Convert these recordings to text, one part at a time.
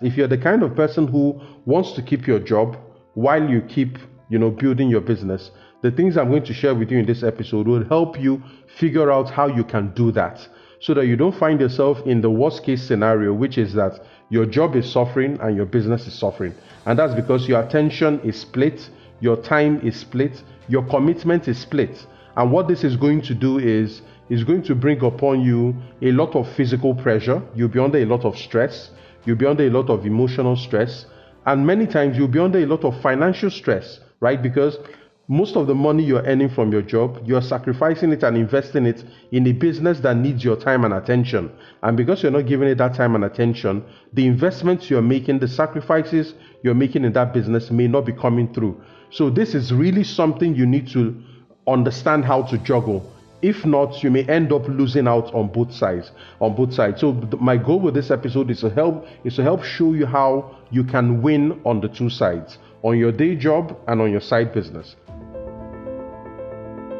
If you're the kind of person who wants to keep your job while you keep, you know, building your business, the things I'm going to share with you in this episode will help you figure out how you can do that so that you don't find yourself in the worst case scenario, which is that your job is suffering and your business is suffering. And that's because your attention is split, your time is split, your commitment is split. And what this is going to do is is going to bring upon you a lot of physical pressure. You'll be under a lot of stress. You'll be under a lot of emotional stress. And many times you'll be under a lot of financial stress, right? Because most of the money you're earning from your job, you're sacrificing it and investing it in a business that needs your time and attention. And because you're not giving it that time and attention, the investments you're making, the sacrifices you're making in that business may not be coming through. So, this is really something you need to understand how to juggle if not, you may end up losing out on both sides. On both sides. So my goal with this episode is to help is to help show you how you can win on the two sides, on your day job and on your side business.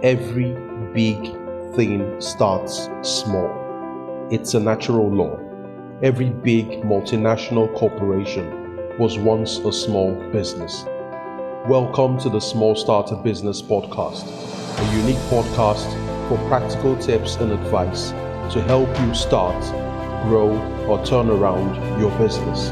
Every big thing starts small. It's a natural law. Every big multinational corporation was once a small business. Welcome to the Small Starter Business Podcast, a unique podcast for practical tips and advice to help you start, grow, or turn around your business.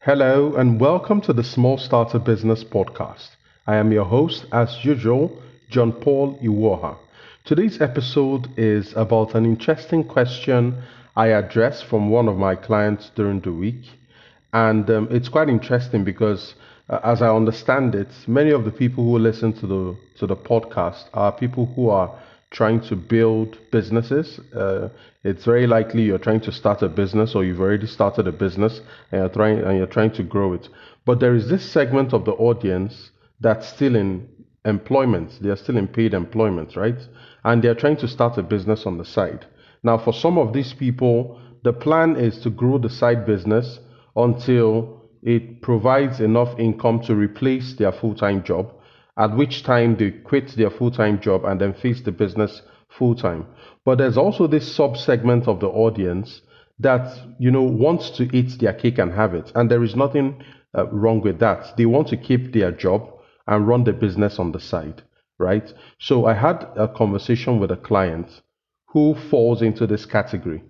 Hello, and welcome to the Small Starter Business Podcast. I am your host, as usual, John Paul Iwuoha. Today's episode is about an interesting question I addressed from one of my clients during the week. And um, it's quite interesting because as I understand it, many of the people who listen to the to the podcast are people who are trying to build businesses. Uh, it's very likely you're trying to start a business or you've already started a business and you're trying and you're trying to grow it. But there is this segment of the audience that's still in employment. They're still in paid employment, right? And they're trying to start a business on the side. Now, for some of these people, the plan is to grow the side business until it provides enough income to replace their full time job, at which time they quit their full time job and then face the business full time. But there's also this sub segment of the audience that you know wants to eat their cake and have it, and there is nothing uh, wrong with that. They want to keep their job and run the business on the side, right? So I had a conversation with a client who falls into this category.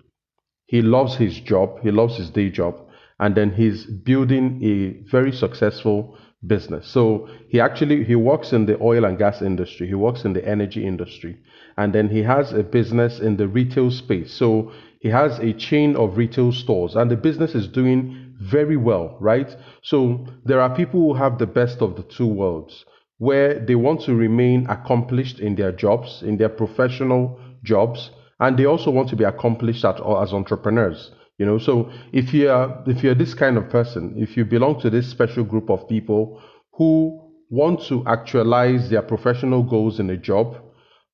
He loves his job, he loves his day job, and then he's building a very successful business. So he actually he works in the oil and gas industry. He works in the energy industry, and then he has a business in the retail space. So he has a chain of retail stores, and the business is doing very well, right? So there are people who have the best of the two worlds, where they want to remain accomplished in their jobs, in their professional jobs, and they also want to be accomplished at, as entrepreneurs. You know, so if you're if you're this kind of person, if you belong to this special group of people who want to actualize their professional goals in a job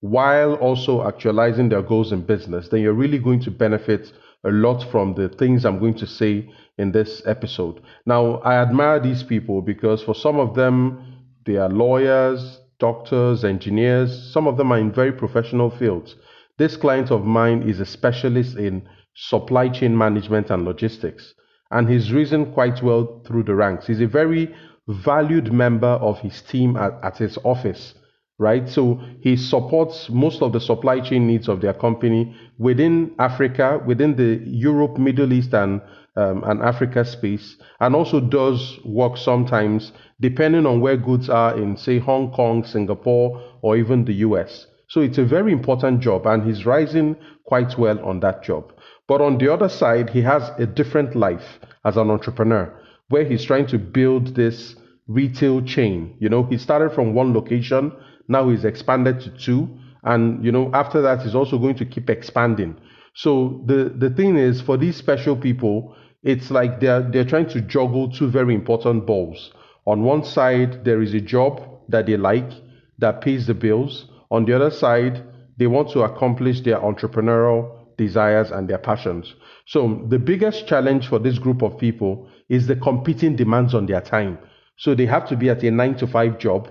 while also actualizing their goals in business, then you're really going to benefit a lot from the things I'm going to say in this episode. Now, I admire these people because for some of them, they are lawyers, doctors, engineers. Some of them are in very professional fields. This client of mine is a specialist in supply chain management and logistics. And he's risen quite well through the ranks. He's a very valued member of his team at, at his office, right? So he supports most of the supply chain needs of their company within Africa, within the Europe, Middle East, and um, and Africa space, and also does work sometimes depending on where goods are in, say, Hong Kong, Singapore, or even the US. So it's a very important job, and he's rising quite well on that job. But on the other side, he has a different life as an entrepreneur where he's trying to build this retail chain. You know, he started from one location, now he's expanded to two. And, you know, after that, he's also going to keep expanding. So the, the thing is, for these special people, it's like they're, they're trying to juggle two very important balls. On one side, there is a job that they like that pays the bills. On the other side, they want to accomplish their entrepreneurial desires, and their passions. So, the biggest challenge for this group of people is the competing demands on their time. So, they have to be at a nine to five job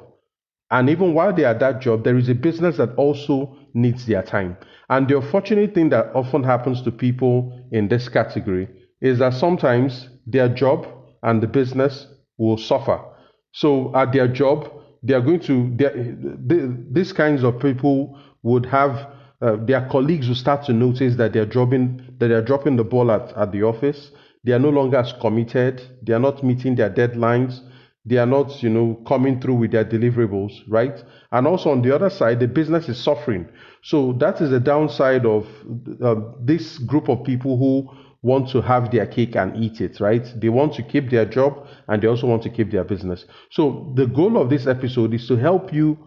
And even while they are at that job, there is a business that also needs their time. And the unfortunate thing that often happens to people in this category is that sometimes their job and the business will suffer. So at their job, they are going to, they, these kinds of people would have, uh, their colleagues will start to notice that they're dropping, that they're dropping the ball at, at the office. They are no longer as committed. They are not meeting their deadlines they are not, you know, coming through with their deliverables, right? And also on the other side, the business is suffering. So that is the downside of uh, this group of people who want to have their cake and eat it, right? They want to keep their job and they also want to keep their business. So the goal of this episode is to help you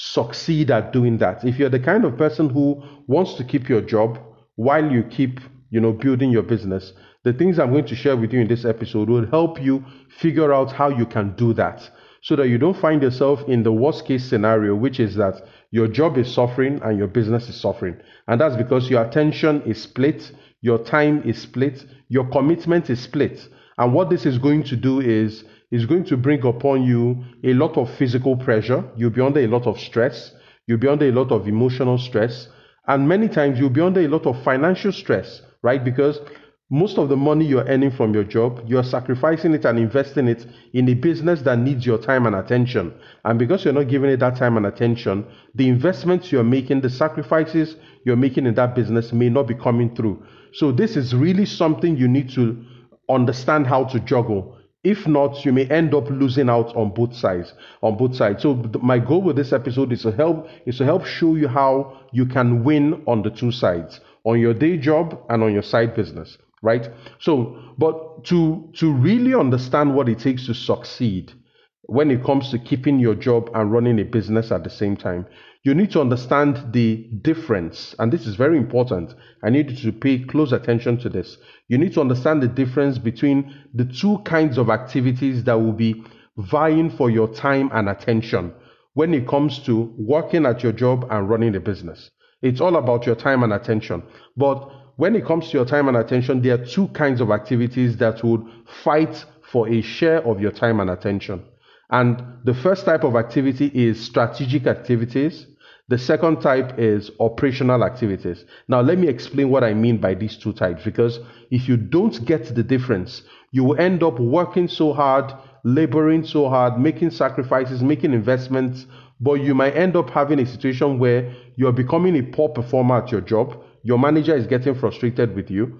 succeed at doing that. If you're the kind of person who wants to keep your job while you keep, you know, building your business, the things I'm going to share with you in this episode will help you figure out how you can do that so that you don't find yourself in the worst case scenario, which is that your job is suffering and your business is suffering. And that's because your attention is split, your time is split, your commitment is split. And what this is going to do is is going to bring upon you a lot of physical pressure. You'll be under a lot of stress. You'll be under a lot of emotional stress. And many times you'll be under a lot of financial stress, right? Because most of the money you're earning from your job, you're sacrificing it and investing it in a business that needs your time and attention. And because you're not giving it that time and attention, the investments you're making, the sacrifices you're making in that business may not be coming through. So, this is really something you need to understand how to juggle. If not, you may end up losing out on both sides. On both sides. So, my goal with this episode is to help is to help show you how you can win on the two sides, on your day job and on your side business right? So, but to to really understand what it takes to succeed when it comes to keeping your job and running a business at the same time, you need to understand the difference, and this is very important. I need you to pay close attention to this. You need to understand the difference between the two kinds of activities that will be vying for your time and attention when it comes to working at your job and running a business. It's all about your time and attention. But when it comes to your time and attention, there are two kinds of activities that would fight for a share of your time and attention. And the first type of activity is strategic activities. The second type is operational activities. Now, let me explain what I mean by these two types because if you don't get the difference, you will end up working so hard, laboring so hard, making sacrifices, making investments, but you might end up having a situation where you're becoming a poor performer at your job your manager is getting frustrated with you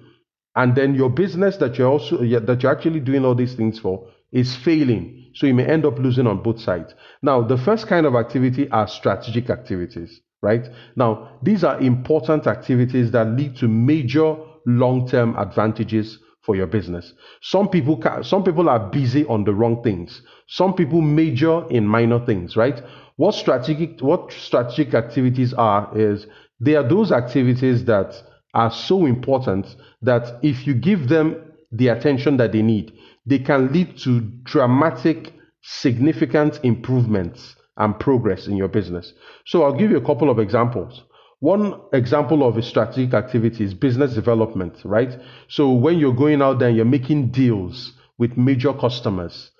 and then your business that you're also that you're actually doing all these things for is failing so you may end up losing on both sides. Now the first kind of activity are strategic activities right? Now these are important activities that lead to major long-term advantages for your business. Some people some people are busy on the wrong things. Some people major in minor things right? What strategic what strategic activities are is they are those activities that are so important that if you give them the attention that they need, they can lead to dramatic, significant improvements and progress in your business. So I'll give you a couple of examples. One example of a strategic activity is business development, right? So when you're going out there and you're making deals with major customers,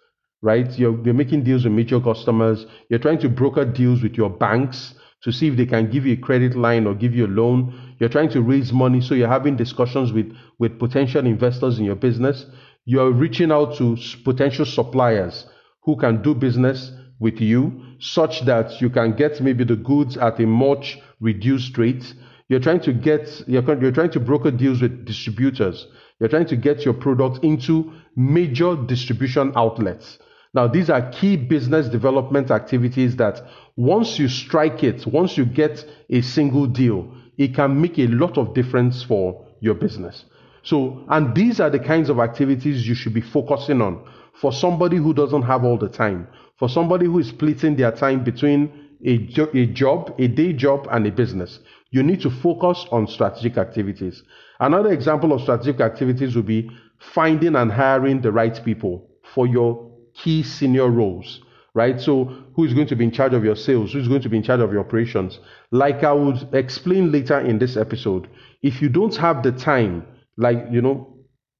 right? You're, you're making deals with major customers, you're trying to broker deals with your banks, to see if they can give you a credit line or give you a loan. You're trying to raise money, so you're having discussions with, with potential investors in your business. You're reaching out to potential suppliers who can do business with you such that you can get maybe the goods at a much reduced rate. You're trying to get, you're, you're trying to broker deals with distributors. You're trying to get your product into major distribution outlets. Now, these are key business development activities that once you strike it, once you get a single deal, it can make a lot of difference for your business. So, and these are the kinds of activities you should be focusing on for somebody who doesn't have all the time, for somebody who is splitting their time between a, jo- a job, a day job, and a business. You need to focus on strategic activities. Another example of strategic activities would be finding and hiring the right people for your key senior roles right? So, who is going to be in charge of your sales? Who's going to be in charge of your operations? Like I would explain later in this episode, if you don't have the time, like, you know,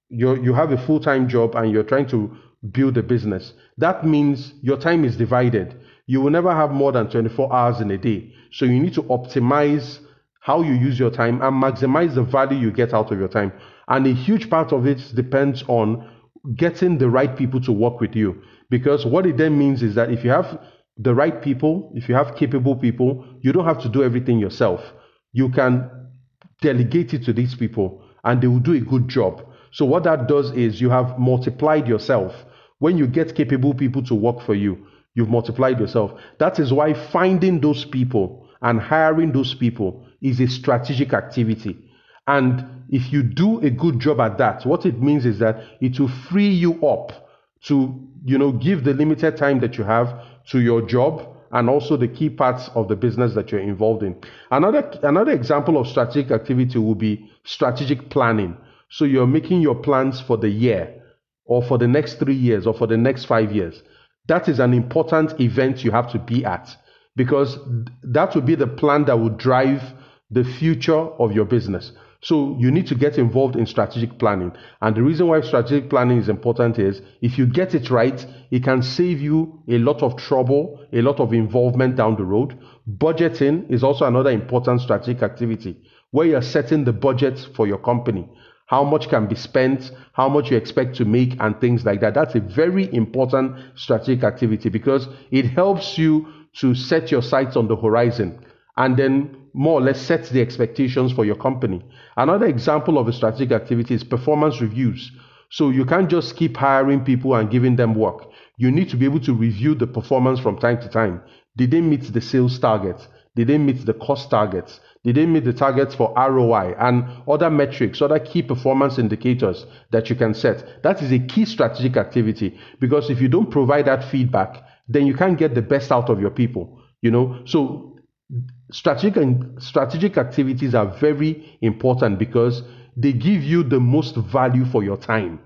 you you have a full time job and you're trying to build a business. That means your time is divided. You will never have more than 24 hours in a day. So you need to optimize how you use your time and maximize the value you get out of your time. And a huge part of it depends on getting the right people to work with you. Because what it then means is that if you have the right people, if you have capable people, you don't have to do everything yourself. You can delegate it to these people and they will do a good job. So, what that does is you have multiplied yourself. When you get capable people to work for you, you've multiplied yourself. That is why finding those people and hiring those people is a strategic activity. And if you do a good job at that, what it means is that it will free you up to, you know, give the limited time that you have to your job and also the key parts of the business that you're involved in. Another another example of strategic activity will be strategic planning. So you're making your plans for the year or for the next 3 years or for the next 5 years. That is an important event you have to be at because that will be the plan that will drive the future of your business. So you need to get involved in strategic planning. And the reason why strategic planning is important is if you get it right, it can save you a lot of trouble, a lot of involvement down the road. Budgeting is also another important strategic activity where you're setting the budget for your company. How much can be spent, how much you expect to make, and things like that. That's a very important strategic activity because it helps you to set your sights on the horizon and then more or less set the expectations for your company. Another example of a strategic activity is performance reviews. So you can't just keep hiring people and giving them work. You need to be able to review the performance from time to time. Did they meet the sales targets? Did they meet the cost targets? Did they meet the targets for ROI and other metrics, other key performance indicators that you can set? That is a key strategic activity because if you don't provide that feedback, then you can't get the best out of your people. You know, so strategic and strategic activities are very important because they give you the most value for your time.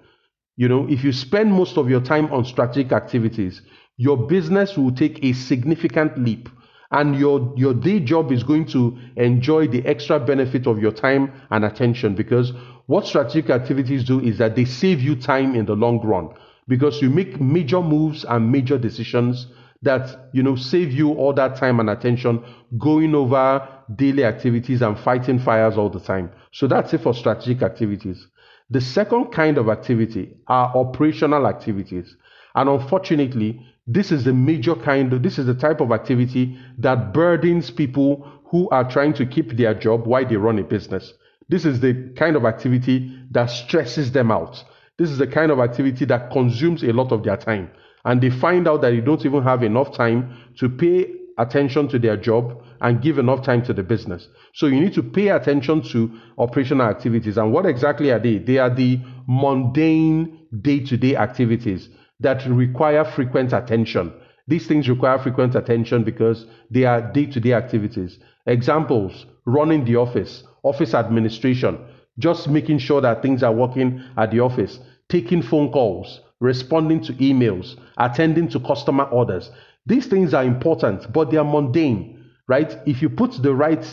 You know, if you spend most of your time on strategic activities, your business will take a significant leap and your your day job is going to enjoy the extra benefit of your time and attention because what strategic activities do is that they save you time in the long run because you make major moves and major decisions that you know save you all that time and attention going over daily activities and fighting fires all the time. So that's it for strategic activities. The second kind of activity are operational activities. And unfortunately this is the major kind of this is the type of activity that burdens people who are trying to keep their job while they run a business. This is the kind of activity that stresses them out. This is the kind of activity that consumes a lot of their time and they find out that they don't even have enough time to pay attention to their job and give enough time to the business. So you need to pay attention to operational activities. And what exactly are they? They are the mundane day to day activities that require frequent attention. These things require frequent attention because they are day to day activities. Examples running the office, office administration, just making sure that things are working at the office, taking phone calls, responding to emails, attending to customer orders. These things are important, but they are mundane, right? If you put the right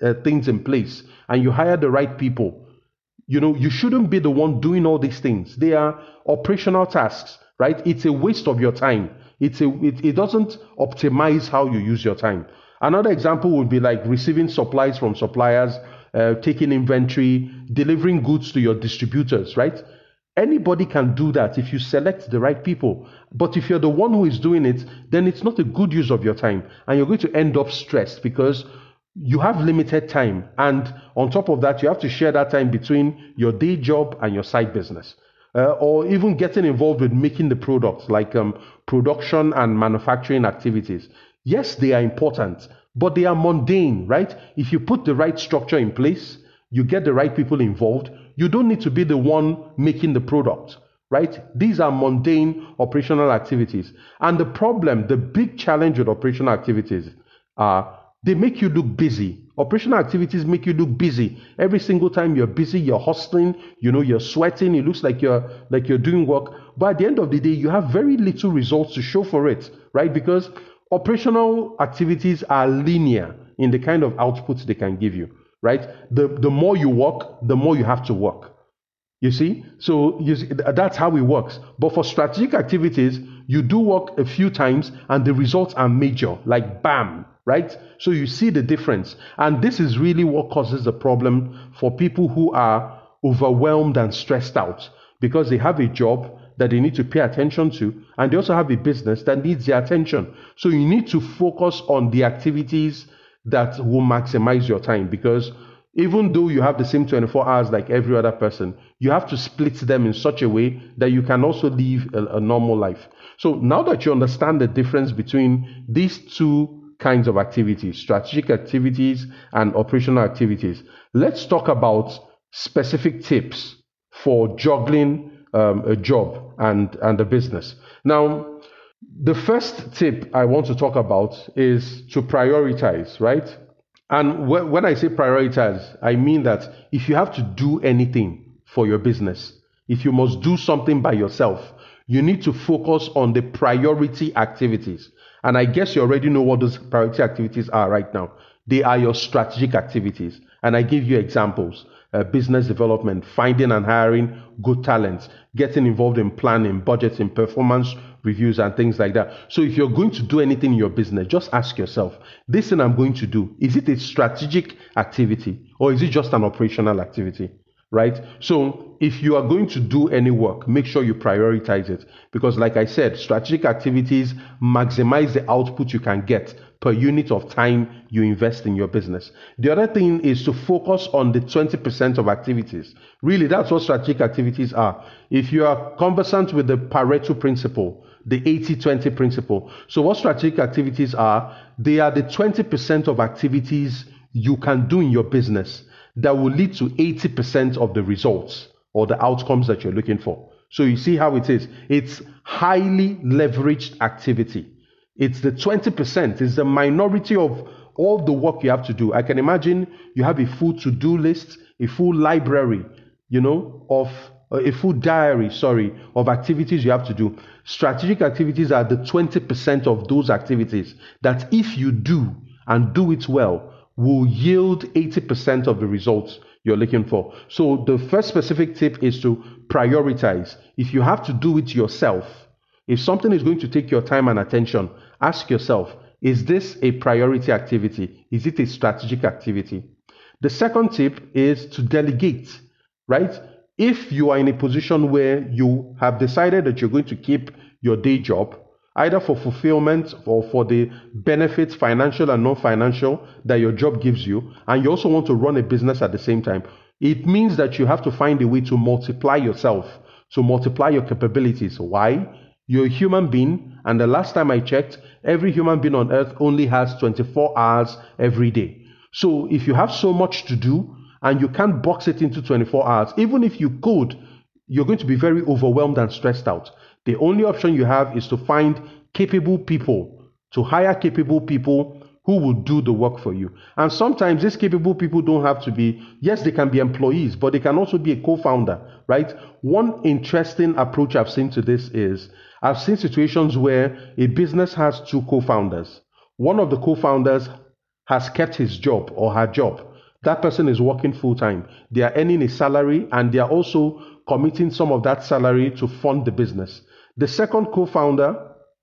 uh, things in place and you hire the right people, you know, you shouldn't be the one doing all these things. They are operational tasks, right? It's a waste of your time. It's a, it, it doesn't optimize how you use your time. Another example would be like receiving supplies from suppliers, uh, taking inventory, delivering goods to your distributors, right? Anybody can do that if you select the right people. But if you're the one who is doing it, then it's not a good use of your time. And you're going to end up stressed because you have limited time. And on top of that, you have to share that time between your day job and your side business. Uh, or even getting involved with making the products like um, production and manufacturing activities. Yes, they are important, but they are mundane, right? If you put the right structure in place, you get the right people involved, you don't need to be the one making the product, right? These are mundane operational activities. And the problem, the big challenge with operational activities are they make you look busy. Operational activities make you look busy. Every single time you're busy, you're hustling, you know, you're sweating, it looks like you're like you're doing work. But at the end of the day, you have very little results to show for it, right? Because operational activities are linear in the kind of outputs they can give you right? The, the more you work, the more you have to work. You see? So you see, that's how it works. But for strategic activities, you do work a few times and the results are major, like bam, right? So you see the difference. And this is really what causes the problem for people who are overwhelmed and stressed out because they have a job that they need to pay attention to and they also have a business that needs their attention. So you need to focus on the activities that will maximize your time because even though you have the same 24 hours like every other person, you have to split them in such a way that you can also live a, a, normal life. So now that you understand the difference between these two kinds of activities, strategic activities and operational activities, let's talk about specific tips for juggling um, a job and, and a business. Now, the first tip I want to talk about is to prioritize, right? And when I say prioritize, I mean that if you have to do anything for your business, if you must do something by yourself, you need to focus on the priority activities. And I guess you already know what those priority activities are right now. They are your strategic activities. And I give you examples uh, business development, finding and hiring good talents, getting involved in planning, budgeting, performance reviews, and things like that. So, if you're going to do anything in your business, just ask yourself this thing I'm going to do, is it a strategic activity or is it just an operational activity? Right? So, if you are going to do any work, make sure you prioritize it because, like I said, strategic activities maximize the output you can get per unit of time you invest in your business. The other thing is to focus on the 20% of activities. Really, that's what strategic activities are. If you are conversant with the Pareto principle, the 80 20 principle. So, what strategic activities are? They are the 20% of activities you can do in your business that will lead to 80% of the results or the outcomes that you're looking for. So, you see how it is. It's highly leveraged activity. It's the 20%, it's the minority of all the work you have to do. I can imagine you have a full to do list, a full library, you know, of a full diary, sorry, of activities you have to do. Strategic activities are the 20% of those activities that, if you do and do it well, will yield 80% of the results you're looking for. So, the first specific tip is to prioritize. If you have to do it yourself, if something is going to take your time and attention, ask yourself is this a priority activity? Is it a strategic activity? The second tip is to delegate, right? If you are in a position where you have decided that you're going to keep your day job, either for fulfillment or for the benefits, financial and non financial, that your job gives you, and you also want to run a business at the same time, it means that you have to find a way to multiply yourself, to multiply your capabilities. Why? You're a human being, and the last time I checked, every human being on earth only has 24 hours every day. So if you have so much to do and you can't box it into 24 hours, even if you could, you're going to be very overwhelmed and stressed out. The only option you have is to find capable people, to hire capable people who will do the work for you. And sometimes these capable people don't have to be, yes, they can be employees, but they can also be a co founder, right? One interesting approach I've seen to this is I've seen situations where a business has two co founders. One of the co founders has kept his job or her job. That person is working full time. They are earning a salary and they are also committing some of that salary to fund the business. The second co founder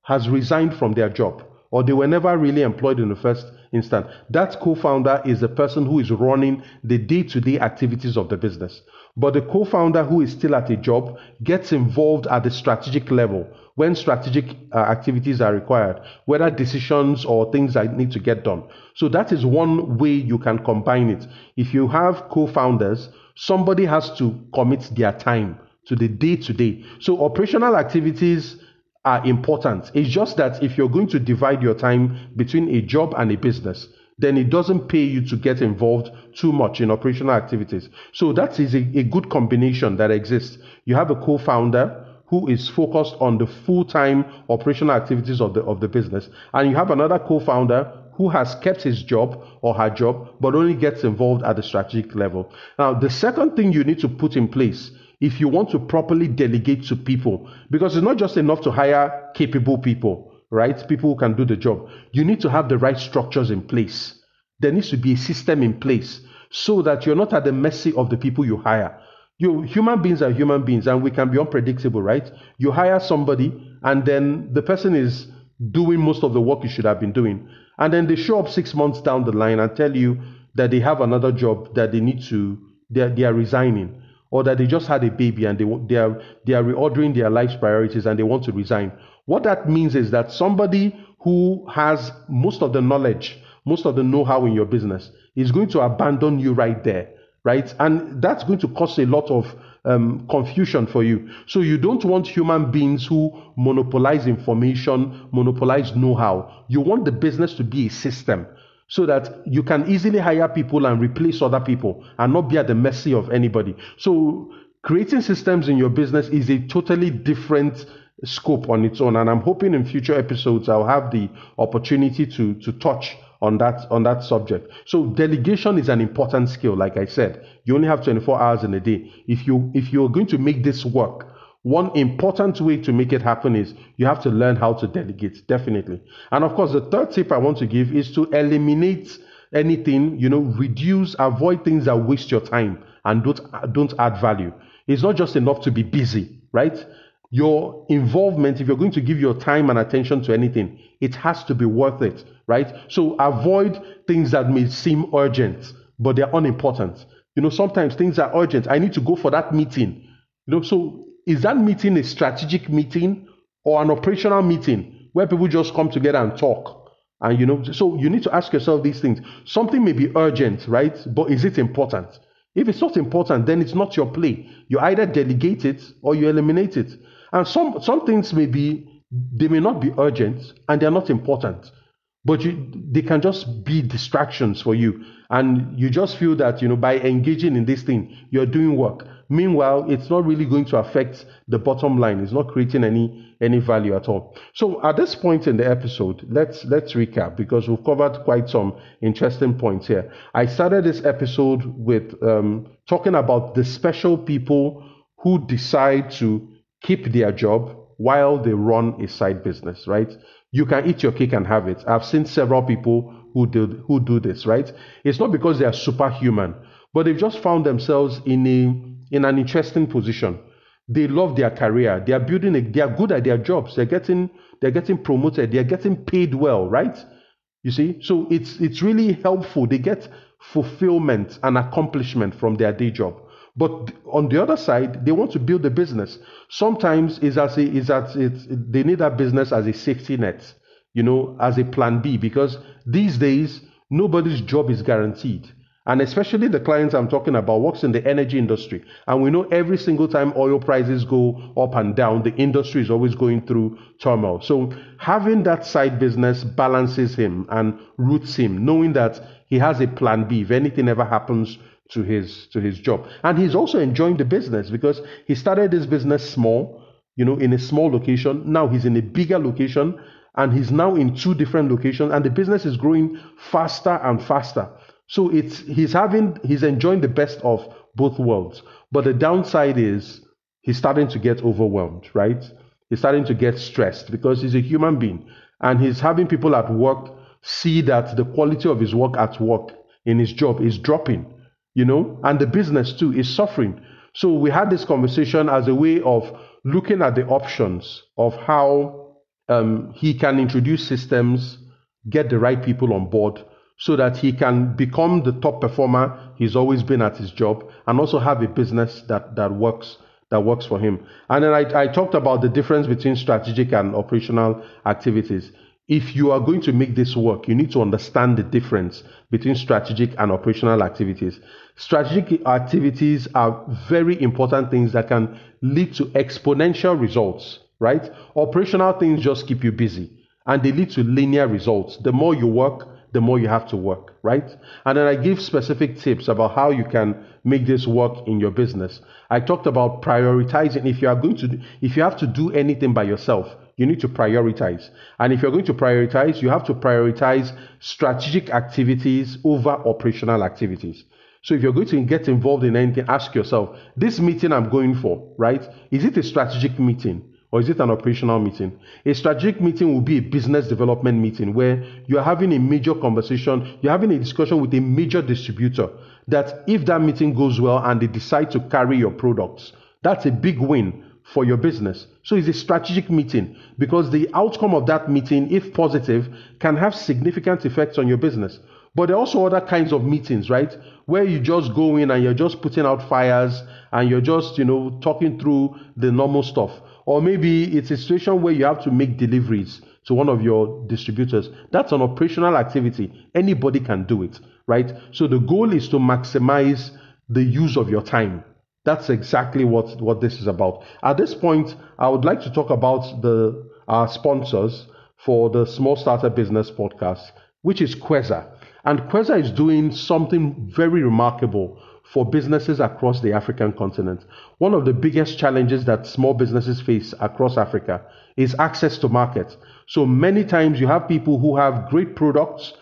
has resigned from their job or they were never really employed in the first instance. That co founder is the person who is running the day to day activities of the business. But the co founder who is still at a job gets involved at the strategic level when strategic uh, activities are required, whether decisions or things that need to get done. So that is one way you can combine it. If you have co founders, somebody has to commit their time to the day to day. So operational activities are important. It's just that if you're going to divide your time between a job and a business, then it doesn't pay you to get involved too much in operational activities. So that is a, a good combination that exists. You have a co-founder who is focused on the full-time operational activities of the of the business, and you have another co-founder who has kept his job or her job but only gets involved at the strategic level. Now, the second thing you need to put in place if you want to properly delegate to people, because it's not just enough to hire capable people, right? People who can do the job. You need to have the right structures in place. There needs to be a system in place so that you're not at the mercy of the people you hire. You human beings are human beings and we can be unpredictable, right? You hire somebody and then the person is doing most of the work you should have been doing. And then they show up six months down the line and tell you that they have another job that they need to, they are, they are resigning, or that they just had a baby and they, they, are, they are reordering their life's priorities and they want to resign. What that means is that somebody who has most of the knowledge, most of the know how in your business is going to abandon you right there right? And that's going to cause a lot of um, confusion for you. So you don't want human beings who monopolize information, monopolize know-how. You want the business to be a system so that you can easily hire people and replace other people and not be at the mercy of anybody. So creating systems in your business is a totally different scope on its own and i'm hoping in future episodes i'll have the opportunity to to touch on that on that subject. So delegation is an important skill. Like I said, you only have 24 hours in a day. If you if you're going to make this work, one important way to make it happen is you have to learn how to delegate. Definitely. And of course, the third tip I want to give is to eliminate anything. You know, reduce, avoid things that waste your time and don't don't add value. It's not just enough to be busy, right? Your involvement, if you're going to give your time and attention to anything, it has to be worth it, right? So avoid things that may seem urgent, but they're unimportant. You know, sometimes things are urgent. I need to go for that meeting. You know, so is that meeting a strategic meeting or an operational meeting where people just come together and talk? And you know, so you need to ask yourself these things. Something may be urgent, right? But is it important? If it's not important, then it's not your play. You either delegate it or you eliminate it. And some, some things may be, they may not be urgent and they're not important, but you, they can just be distractions for you. And you just feel that, you know, by engaging in this thing, you're doing work. Meanwhile, it's not really going to affect the bottom line. It's not creating any, any value at all. So at this point in the episode, let's, let's recap because we've covered quite some interesting points here. I started this episode with um, talking about the special people who decide to keep their job while they run a side business, right? You can eat your cake and have it. I've seen several people who do, who do this, right? It's not because they are superhuman, but they've just found themselves in a in an interesting position. They love their career. They are building. A, they are good at their jobs. They're getting they're getting promoted. They're getting paid well, right? You see, so it's it's really helpful. They get fulfillment and accomplishment from their day job. But on the other side, they want to build a business. Sometimes is as a, is they need that business as a safety net, you know, as a plan B, because these days nobody's job is guaranteed. And especially the clients I'm talking about works in the energy industry. And we know every single time oil prices go up and down, the industry is always going through turmoil. So having that side business balances him and roots him, knowing that he has a plan B if anything ever happens to his to his job. And he's also enjoying the business because he started this business small you know in a small location. Now he's in a bigger location and he's now in two different locations and the business is growing faster and faster. So it's he's having he's enjoying the best of both worlds. But the downside is he's starting to get overwhelmed right? He's starting to get stressed because he's a human being and he's having people at work see that the quality of his work at work in his job is dropping you know, and the business too is suffering. So we had this conversation as a way of looking at the options of how um, he can introduce systems, get the right people on board, so that he can become the top performer he's always been at his job, and also have a business that that works that works for him. And then I, I talked about the difference between strategic and operational activities if you are going to make this work, you need to understand the difference between strategic and operational activities. Strategic activities are very important things that can lead to exponential results, right? Operational things just keep you busy and they lead to linear results. The more you work, the more you have to work, right? And then I give specific tips about how you can make this work in your business. I talked about prioritizing. If you are going to, if you have to do anything by yourself, you need to prioritize. And if you're going to prioritize, you have to prioritize strategic activities over operational activities. So if you're going to get involved in anything, ask yourself, this meeting I'm going for, right? Is it a strategic meeting? or is it an operational meeting? A strategic meeting will be a business development meeting where you're having a major conversation, you're having a discussion with a major distributor that if that meeting goes well and they decide to carry your products, that's a big win for your business. So it's a strategic meeting because the outcome of that meeting, if positive, can have significant effects on your business. But there are also other kinds of meetings, right? Where you just go in and you're just putting out fires and you're just, you know, talking through the normal stuff. Or maybe it's a situation where you have to make deliveries to one of your distributors. That's an operational activity. Anybody can do it, right? So the goal is to maximize the use of your time. That's exactly what, what this is about. At this point, I would like to talk about the our sponsors for the Small Starter Business Podcast, which is Kuueza. And Kuueza is doing something very remarkable for businesses across the African continent. One of the biggest challenges that small businesses face across Africa is access to markets. So many times you have people who have great products,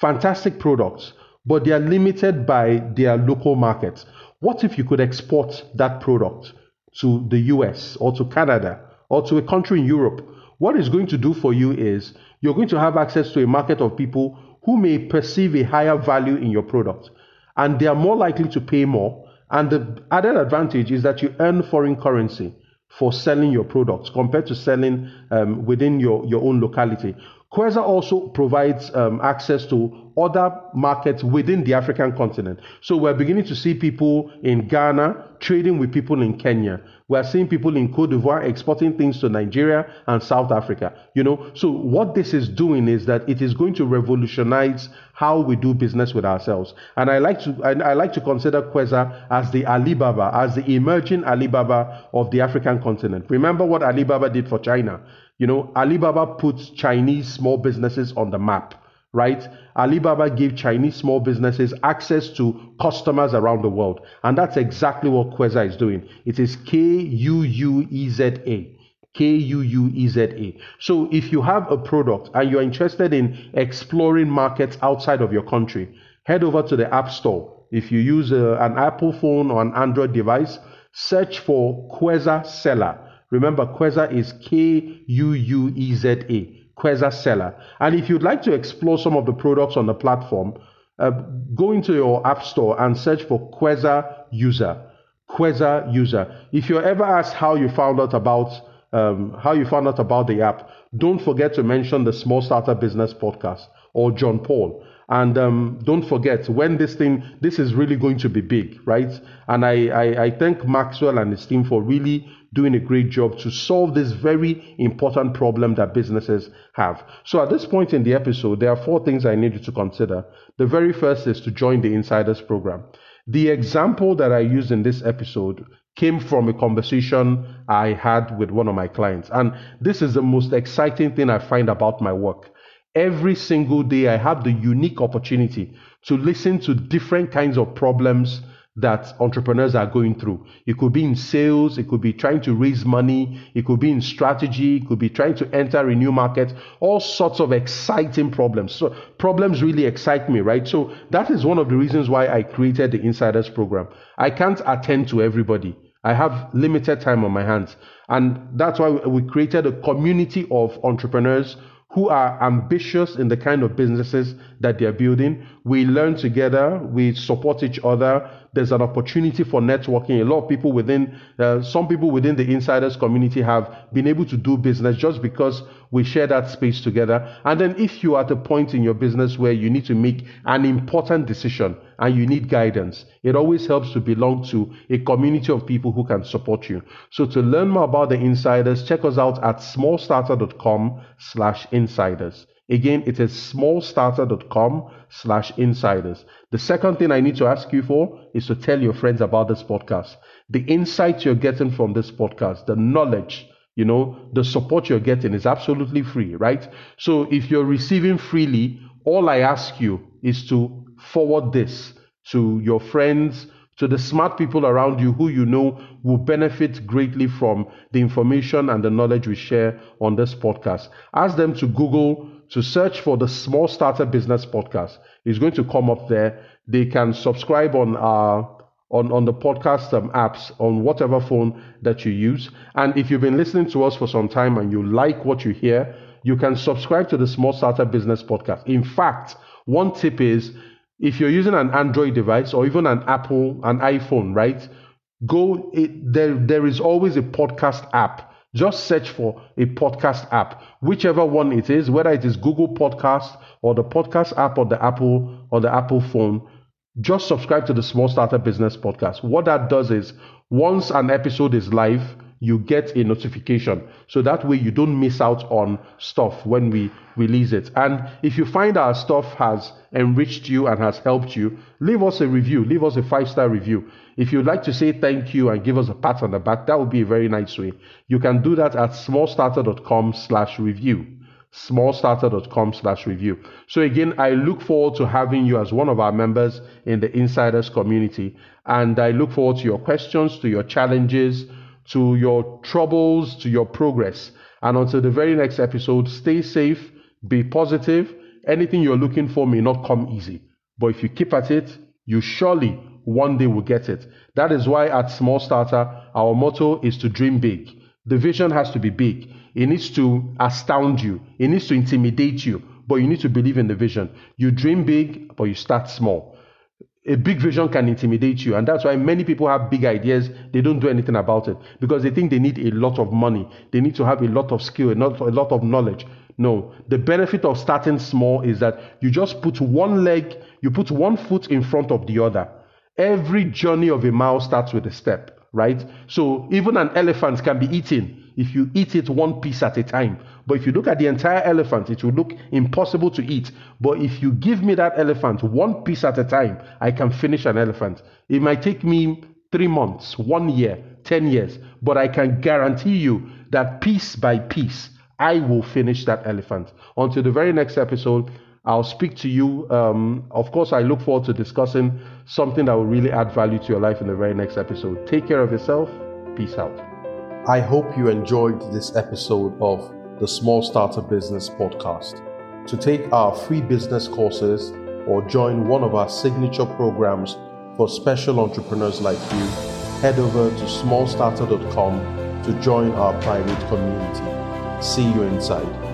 fantastic products, but they are limited by their local markets. What if you could export that product to the US or to Canada or to a country in Europe? What it's going to do for you is you're going to have access to a market of people who may perceive a higher value in your product and they are more likely to pay more. And the added advantage is that you earn foreign currency for selling your products compared to selling um, within your, your own locality. Kuueza also provides um, access to other markets within the African continent. So we're beginning to see people in Ghana trading with people in Kenya. We're seeing people in Cote d'Ivoire exporting things to Nigeria and South Africa. You know, so what this is doing is that it is going to revolutionize how we do business with ourselves. And I like to I, I like to consider Kuueza as the Alibaba, as the emerging Alibaba of the African continent. Remember what Alibaba did for China. You know, Alibaba puts Chinese small businesses on the map, right? Alibaba gave Chinese small businesses access to customers around the world. And that's exactly what Kuueza is doing. It is K U U E Z A. K U U E Z A. So if you have a product and you're interested in exploring markets outside of your country, head over to the App Store. If you use a, uh, an Apple phone or an Android device, search for Kuueza Seller Remember, Kuueza is K U U E Z A, Kuueza Seller. And if you'd like to explore some of the products on the platform, uh, go into your app store and search for Kuueza User. Kuueza User. If you're ever asked how you found out about um, how you found out about the app, don't forget to mention the Small Starter Business Podcast or John Paul. And um, don't forget, when this thing, this is really going to be big, right? And I, I, I thank Maxwell and his team for really doing a great job to solve this very important problem that businesses have. So at this point in the episode, there are four things I need you to consider. The very first is to join the Insiders program. The example that I used in this episode came from a conversation I had with one of my clients. And this is the most exciting thing I find about my work. Every single day, I have the unique opportunity to listen to different kinds of problems that entrepreneurs are going through. It could be in sales, it could be trying to raise money, it could be in strategy, it could be trying to enter a new market, all sorts of exciting problems. So problems really excite me, right? So that is one of the reasons why I created the Insiders program. I can't attend to everybody. I have limited time on my hands. And that's why we created a community of entrepreneurs who are ambitious in the kind of businesses that they're building. We learn together, we support each other. There's an opportunity for networking. A lot of people within, uh, some people within the insiders community have been able to do business just because we share that space together. And then if you are at a point in your business where you need to make an important decision and you need guidance, it always helps to belong to a community of people who can support you. So to learn more about the insiders, check us out at smallstarter.com slash insiders. Again, it is smallstarter.com slash insiders. The second thing I need to ask you for is to tell your friends about this podcast. The insights you're getting from this podcast, the knowledge, you know, the support you're getting is absolutely free, right? So if you're receiving freely, all I ask you is to forward this to your friends, to the smart people around you who you know will benefit greatly from the information and the knowledge we share on this podcast. Ask them to Google, to search for the Small Starter Business Podcast. It's going to come up there. They can subscribe on our on, on the podcast um, apps on whatever phone that you use. And if you've been listening to us for some time and you like what you hear, you can subscribe to the Small Starter Business Podcast. In fact, one tip is if you're using an Android device or even an Apple, an iPhone, right? Go, it, there, there is always a podcast app. Just search for a podcast app, whichever one it is, whether it is Google Podcast or the podcast app or the Apple or the Apple phone just subscribe to the Small Starter Business Podcast. What that does is once an episode is live, you get a notification. So that way you don't miss out on stuff when we release it. And if you find our stuff has enriched you and has helped you, leave us a review, leave us a five star review. If you'd like to say thank you and give us a pat on the back, that would be a very nice way. You can do that at smallstarter.com slash review smallstarter.com slash review. So again, I look forward to having you as one of our members in the insiders community. And I look forward to your questions, to your challenges, to your troubles, to your progress. And until the very next episode, stay safe, be positive. Anything you're looking for may not come easy. But if you keep at it, you surely one day will get it. That is why at Small Starter, our motto is to dream big. The vision has to be big. It needs to astound you. It needs to intimidate you. But you need to believe in the vision. You dream big, but you start small. A big vision can intimidate you. And that's why many people have big ideas. They don't do anything about it because they think they need a lot of money. They need to have a lot of skill, a lot, a lot of knowledge. No, the benefit of starting small is that you just put one leg, you put one foot in front of the other. Every journey of a mile starts with a step, right? So even an elephant can be eaten if you eat it one piece at a time. But if you look at the entire elephant, it will look impossible to eat. But if you give me that elephant one piece at a time, I can finish an elephant. It might take me three months, one year, 10 years, but I can guarantee you that piece by piece, I will finish that elephant. Until the very next episode, I'll speak to you. Um, of course, I look forward to discussing something that will really add value to your life in the very next episode. Take care of yourself. Peace out. I hope you enjoyed this episode of the Small Starter Business Podcast. To take our free business courses or join one of our signature programs for special entrepreneurs like you, head over to smallstarter.com to join our private community. See you inside.